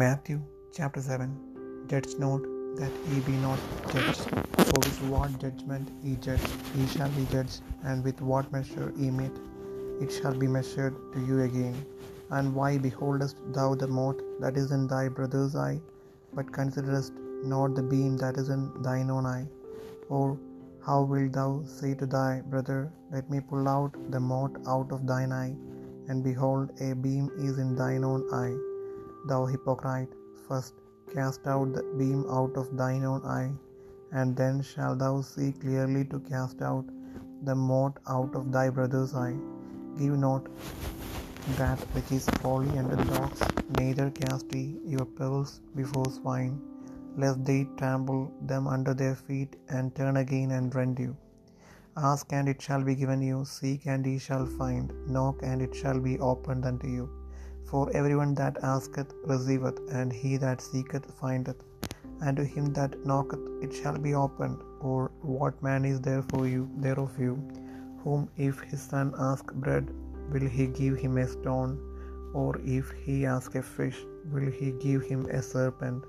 Matthew chapter 7 Judge not that ye be not judged. For with what judgment ye judge, ye shall be judged, and with what measure ye mete, it shall be measured to you again. And why beholdest thou the mote that is in thy brother's eye, but considerest not the beam that is in thine own eye? Or how wilt thou say to thy brother, Let me pull out the mote out of thine eye, and behold, a beam is in thine own eye? Thou hypocrite, first cast out the beam out of thine own eye, and then shalt thou see clearly to cast out the mote out of thy brother's eye. Give not that which is holy unto the dogs, neither cast ye your pearls before swine, lest they trample them under their feet, and turn again and rend you. Ask, and it shall be given you, seek, and ye shall find, knock, and it shall be opened unto you. For everyone that asketh receiveth, and he that seeketh findeth, and to him that knocketh it shall be opened. Or what man is there for you, there of you, whom if his son ask bread, will he give him a stone? Or if he ask a fish, will he give him a serpent?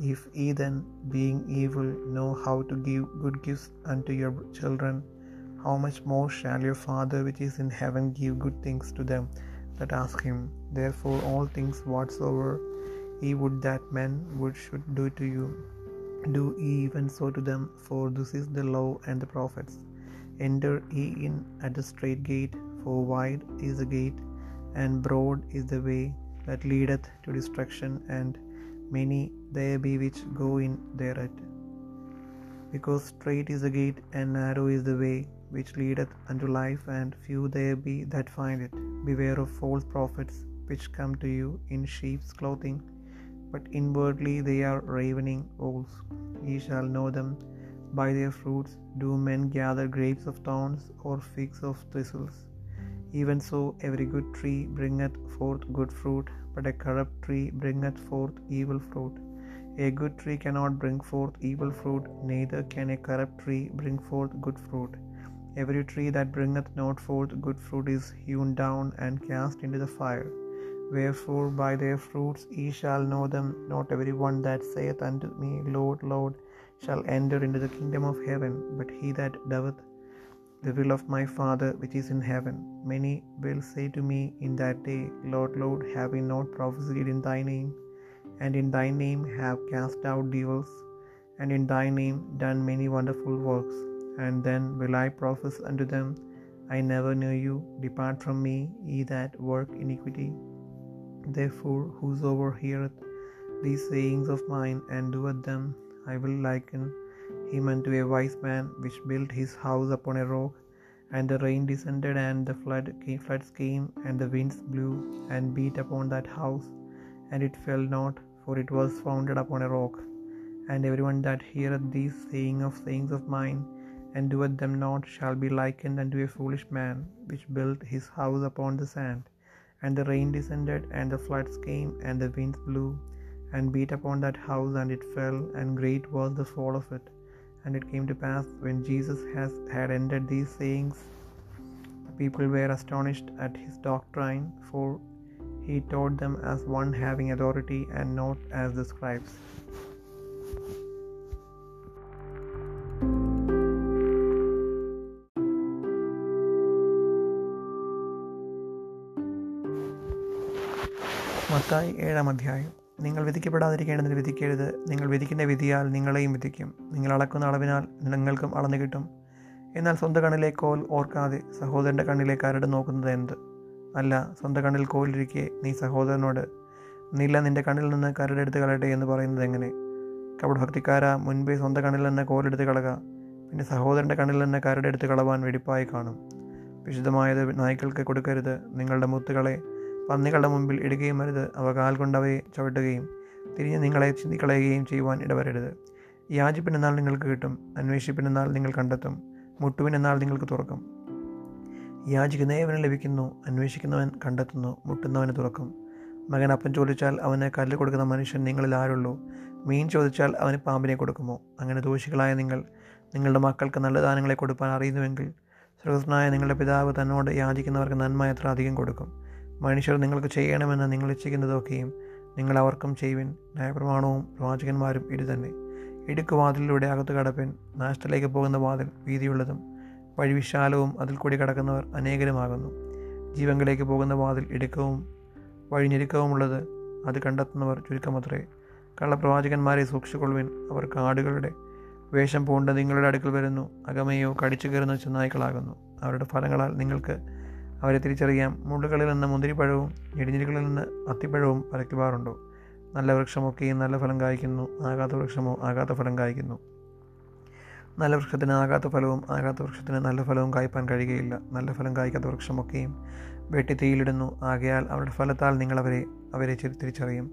If ye then, being evil, know how to give good gifts unto your children, how much more shall your Father which is in heaven give good things to them that ask him? Therefore, all things whatsoever ye would that men would should do to you, do ye even so to them, for this is the law and the prophets. Enter ye in at the strait gate, for wide is the gate, and broad is the way that leadeth to destruction, and many there be which go in thereat. Because strait is the gate, and narrow is the way which leadeth unto life, and few there be that find it. Beware of false prophets, which come to you in sheep's clothing, but inwardly they are ravening wolves. Ye shall know them by their fruits. Do men gather grapes of thorns, or figs of thistles? Even so, every good tree bringeth forth good fruit, but a corrupt tree bringeth forth evil fruit. A good tree cannot bring forth evil fruit, neither can a corrupt tree bring forth good fruit. Every tree that bringeth not forth good fruit is hewn down and cast into the fire. Wherefore by their fruits ye shall know them. Not every one that saith unto me, Lord, Lord, shall enter into the kingdom of heaven, but he that doeth the will of my Father which is in heaven. Many will say to me in that day, Lord, Lord, have we not prophesied in thy name? And in thy name have cast out devils, and in thy name done many wonderful works. And then will I profess unto them, I never knew you, depart from me, ye that work iniquity. Therefore, whosoever heareth these sayings of mine and doeth them, I will liken him unto a wise man which built his house upon a rock. And the rain descended, and the flood came, floods came, and the winds blew and beat upon that house, and it fell not, for it was founded upon a rock. And everyone that heareth these saying of sayings of mine, and doeth them not, shall be likened unto a foolish man, which built his house upon the sand. And the rain descended, and the floods came, and the winds blew, and beat upon that house, and it fell, and great was the fall of it. And it came to pass, when Jesus has, had ended these sayings, the people were astonished at his doctrine, for he taught them as one having authority, and not as the scribes. Mathai ഏഴാം അധ്യായം. നിങ്ങൾ വിധിക്കപ്പെടാതിരിക്കേണ്ടതിന് വിധിക്കരുത്. നിങ്ങൾ വിധിക്കുന്ന വിധിയാൽ നിങ്ങളെയും വിധിക്കും. നിങ്ങൾ അളക്കുന്ന അളവിനാൽ നിങ്ങൾക്കും അളന്നു കിട്ടും. എന്നാൽ സ്വന്തം കണ്ണിലെ കോൽ ഓർക്കാതെ സഹോദരന്റെ കണ്ണിലെ കരട് നോക്കുന്നത് എന്ത്? അല്ല സ്വന്തം കണ്ണിൽ കോലിരിക്കെ നീ സഹോദരനോട് നീല നിന്റെ കണ്ണിൽ നിന്ന് കരടെടുത്ത് കളയട്ടെ എന്ന് പറയുന്നത് എങ്ങനെ? കപടഭക്തിക്കാര മുൻപേ സ്വന്തം കണ്ണിൽ നിന്ന് കോലെടുത്ത് കളക. പിന്നെ സഹോദരന്റെ കണ്ണിൽ നിന്ന് കരടെടുത്ത് കളവാൻ വെടിപ്പായി കാണും. വിശുദ്ധമായത് നായ്ക്കൾക്ക് കൊടുക്കരുത്. നിങ്ങളുടെ മുത്തുകളെ പന്നികളുടെ മുമ്പിൽ ഇടുകയും അരുത്. അവ കാൽ കൊണ്ടവയെ ചവിട്ടുകയും തിരിഞ്ഞ് നിങ്ങളെ ചിന്തിക്കളയുകയും ചെയ്യുവാൻ ഇടവരരുത്. യാചിപ്പിനെന്നാൽ നിങ്ങൾക്ക് കിട്ടും. അന്വേഷിപ്പിനെന്നാൽ നിങ്ങൾ കണ്ടെത്തും. മുട്ടുവിനെന്നാൽ നിങ്ങൾക്ക് തുറക്കും. യാചിക്കുന്ന ഏവന് ലഭിക്കുന്നു. അന്വേഷിക്കുന്നവൻ കണ്ടെത്തുന്നു. മുട്ടുന്നവന് തുറക്കും. മകൻ അപ്പൻ ചോദിച്ചാൽ അവന് കല്ല് കൊടുക്കുന്ന മനുഷ്യൻ നിങ്ങളിൽ ആരുള്ളൂ? മീൻ ചോദിച്ചാൽ അവന് പാമ്പിനെ കൊടുക്കുമോ? അങ്ങനെ ദോഷികളായ നിങ്ങൾ നിങ്ങളുടെ മക്കൾക്ക് നല്ല ദാനങ്ങളെ കൊടുക്കാൻ അറിയുന്നുവെങ്കിൽ സ്രോതസ്സനായ നിങ്ങളുടെ പിതാവ് തന്നോട് യാചിക്കുന്നവർക്ക് നന്മ എത്ര അധികം കൊടുക്കും? മനുഷ്യർ നിങ്ങൾക്ക് ചെയ്യണമെന്ന് നിങ്ങൾ ഇച്ഛിക്കുന്നതൊക്കെയും നിങ്ങൾ അവർക്കും ചെയ്യുവിൻ. ന്യായപ്രമാണവും പ്രവാചകന്മാരും ഇത് തന്നെ. ഇടുക്ക് വാതിലിലൂടെ അകത്ത് കടപ്പൻ നാശത്തിലേക്ക് പോകുന്ന വാതിൽ വീതിയുള്ളതും വഴി വിശാലവും അതിൽ കൂടി കടക്കുന്നവർ അനേകരമാകുന്നു. ജീവങ്കിലേക്ക് പോകുന്ന വാതിൽ ഇടുക്കവും വഴിഞ്ഞെരുക്കവുമുള്ളത് അത് കണ്ടെത്തുന്നവർ ചുരുക്കമത്രേ. കള്ളപ്രവാചകന്മാരെ സൂക്ഷിച്ചുകൊള്ളുവിൻ. അവർ കാടുകളുടെ വേഷം പൂണ്ട് നിങ്ങളുടെ അടുക്കൽ വരുന്നു. അകമയോ കടിച്ചു കയറുന്ന ചെന്നായ്ക്കളാകുന്നു. അവരുടെ ഫലങ്ങളാൽ നിങ്ങൾക്ക് അവരെ തിരിച്ചറിയാം. മുള്ളുകളിൽ നിന്ന് മുന്തിരിപ്പഴവും ഇടിഞ്ഞിരികളിൽ നിന്ന് അത്തിപ്പഴവും പരക്കുവാറുണ്ടോ നല്ല വൃക്ഷമൊക്കെയും നല്ല ഫലം കായ്ക്കുന്നു ആകാത്ത വൃക്ഷമോ ആകാത്ത ഫലം കായ്ക്കുന്നു. നല്ല വൃക്ഷത്തിന് ആകാത്ത ഫലവും ആകാത്ത വൃക്ഷത്തിന് നല്ല ഫലവും കായ്പാൻ കഴിയുകയില്ല. നല്ല ഫലം കായ്ക്കാത്ത വൃക്ഷമൊക്കെയും വെട്ടി തീയിലിടുന്നു. ആകയാൽ അവരുടെ ഫലത്താൽ നിങ്ങൾ അവരെ അവരെ തിരിച്ചറിയും.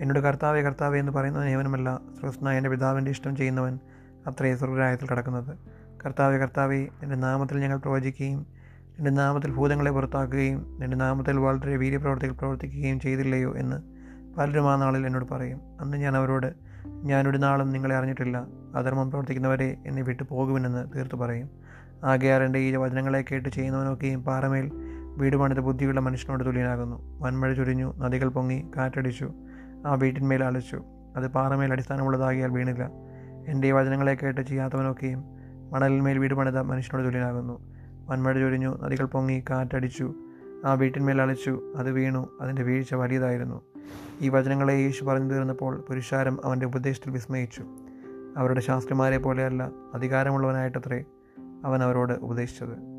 എന്നോട് കർത്താവെ കർത്താവെ എന്ന് പറയുന്നവൻ ഏവനുമല്ല സൃഷ്ണ എന്റെ പിതാവിന്റെ ഇഷ്ടം ചെയ്യുന്നവൻ അത്രേ സ്വർഗ്രായത്തിൽ കടക്കുന്നത്. കർത്താവെ കർത്താവെ എന്റെ നാമത്തിൽ ഞങ്ങൾ പ്രവചിക്കുകയും എന്റെ നാമത്തിൽ ഭൂതങ്ങളെ പുറത്താക്കുകയും എന്റെ നാമത്തിൽ വളരെ വീര്യപ്രവർത്തികൾ പ്രവർത്തിക്കുകയും ചെയ്തില്ലയോ എന്ന് പലരും ആ നാളിൽ എന്നോട് പറയും. അന്ന് ഞാൻ അവരോട് ഞാനൊരു നാളും നിങ്ങളെ അറിഞ്ഞിട്ടില്ല. അധർമ്മം പ്രവർത്തിക്കുന്നവരെ എന്നെ വിട്ടു പോകുമെന്ന് തീർത്തു പറയും. ആകെയാർ എന്റെ ഈ വചനങ്ങളെ കേട്ട് ചെയ്യുന്നവനൊക്കെയും പാറമേൽ വീട് പണിത ബുദ്ധിയുള്ള മനുഷ്യനോട് തുല്യനാകുന്നു. വൻമഴ ചുരിഞ്ഞു നദികൾ പൊങ്ങി കാറ്റടിച്ചു ആ വീട്ടിന്മേൽ അലച്ചു. അത് പാറമേൽ അടിസ്ഥാനമുള്ളതാകിയാൽ വീണില്ല. എന്റെ ഈ വചനങ്ങളെ കേട്ട് ചെയ്യാത്തവനൊക്കെയും മണലിന്മേൽ വീട് പണിത മനുഷ്യനോട് തുല്യനാകുന്നു. വൻമഴ ചൊരിഞ്ഞു നദികൾ പൊങ്ങി കാറ്റടിച്ചു. ആ വീട്ടിന്മേൽ അളിച്ചു അത് വീണു അതിന്റെ വീഴ്ച വലിയതായിരുന്നു. ഈ വചനങ്ങളെ യേശു പറഞ്ഞു തീർന്നപ്പോൾ പുരുഷാരം അവന്റെ ഉപദേശത്തിൽ വിസ്മയിച്ചു. അവരുടെ ശാസ്ത്രിമാരെ പോലെയല്ല അധികാരമുള്ളവനായിട്ടത്രേ അവൻ അവരോട് ഉപദേശിച്ചത്.